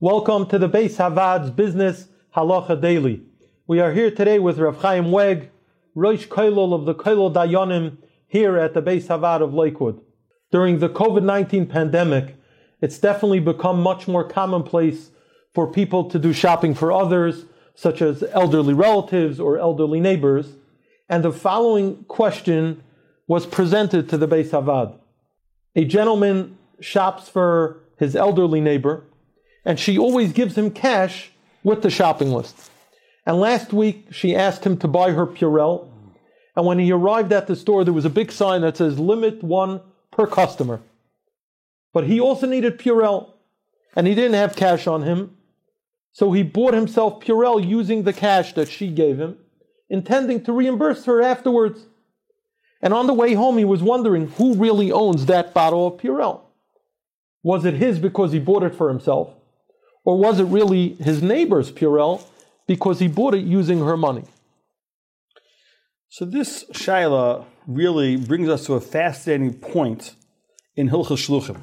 Welcome to the Beis Havad's Business Halacha Daily. We are here today with Rav Chaim Weg, Rosh Koilol of the Koilol Dayanim, here at the Beis Havad of Lakewood. During the COVID-19 pandemic, it's definitely become much more commonplace for people to do shopping for others, such as elderly relatives or elderly neighbors. And the following question was presented to the Beis Havad. A gentleman shops for his elderly neighbor, and she always gives him cash with the shopping list. And last week, she asked him to buy her Purell. And when he arrived at the store, there was a big sign that says limit one per customer. But he also needed Purell, and he didn't have cash on him. So he bought himself Purell using the cash that she gave him, intending to reimburse her afterwards. And on the way home, he was wondering who really owns that bottle of Purell. Was it his because he bought it for himself? Or was it really his neighbor's Purell because he bought it using her money? So this Shaila really brings us to a fascinating point in Hilchas Shluchim.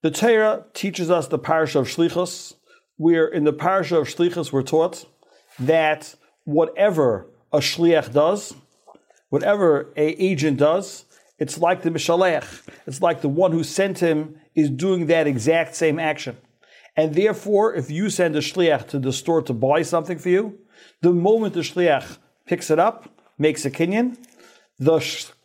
The Torah teaches us the parasha of Shlichus, where in the parasha of Shlichus we're taught that whatever a shliach does, whatever a agent does, it's like the mishalech. It's like the one who sent him is doing that exact same action. And therefore, if you send a shliach to the store to buy something for you, the moment the shliach picks it up, makes a kinyan, the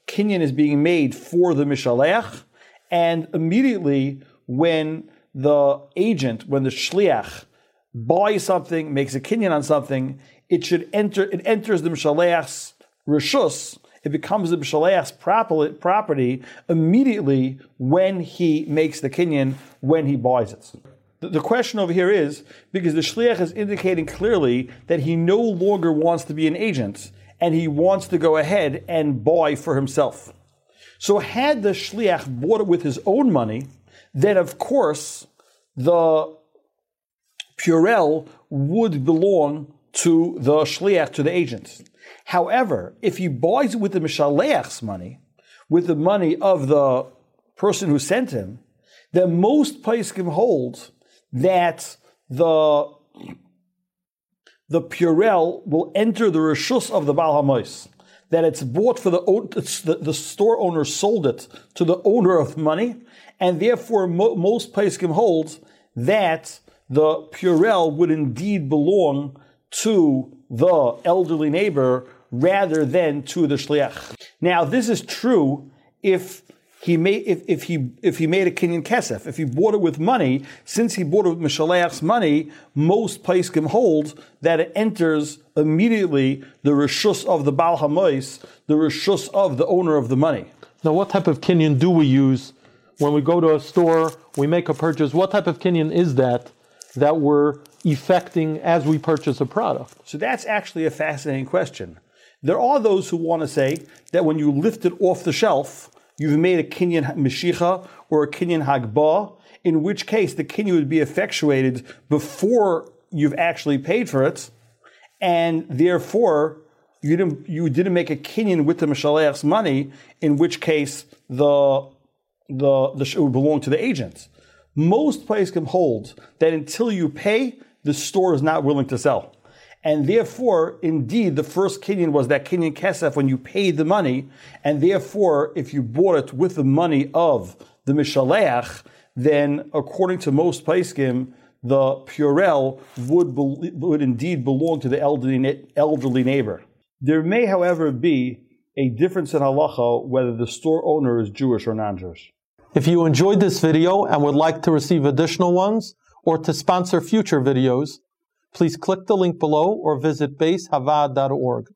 kinyan is being made for the mishalech, and immediately when the agent, when the shliach buys something, makes a kinyan on something, it should enter. It enters the mishalech's rishus. It becomes the mishalech's property immediately when he makes the kinyan, when he buys it. The question over here is because the shliach is indicating clearly that he no longer wants to be an agent and he wants to go ahead and buy for himself. So had the shliach bought it with his own money, then of course the purell would belong to the shliach, to the agent. However, if he buys it with the mishaleach's money, with the money of the person who sent him, then most Paiskim hold that the the purell will enter the rishus of the Baal HaMois. That it's bought for the, the, the store owner sold it to the owner of money, and therefore mo, most Paiskim holds that the purell would indeed belong to the elderly neighbor rather than to the shliach. Now, this is true if he made if, if he if he made a kinyan kesef, if he bought it with money, since he bought it with Mishaleach's money, most paiskim hold that it enters immediately the rishus of the Baal Hamois, the rishus of the owner of the money. Now, what type of kinyan do we use when we go to a store, we make a purchase? What type of kinyan is that that we're effecting as we purchase a product? So that's actually a fascinating question. There are those who want to say that when you lift it off the shelf, you've made a kinyan meshicha or a kinyan hagba, in which case the kinyan would be effectuated before you've actually paid for it, and therefore you didn't you didn't make a kinyan with the mishaleach's money, in which case the the the it would belong to the agent. Most paiskim hold that until you pay, the store is not willing to sell. And therefore, indeed, the first kinyan was that kinyan kesef when you paid the money. And therefore, if you bought it with the money of the mishaleach, then according to most paiskim, the purell would, be, would indeed belong to the elderly, elderly neighbor. There may, however, be a difference in halacha whether the store owner is Jewish or non-Jewish. If you enjoyed this video and would like to receive additional ones or to sponsor future videos, please click the link below or visit baishavaad.org.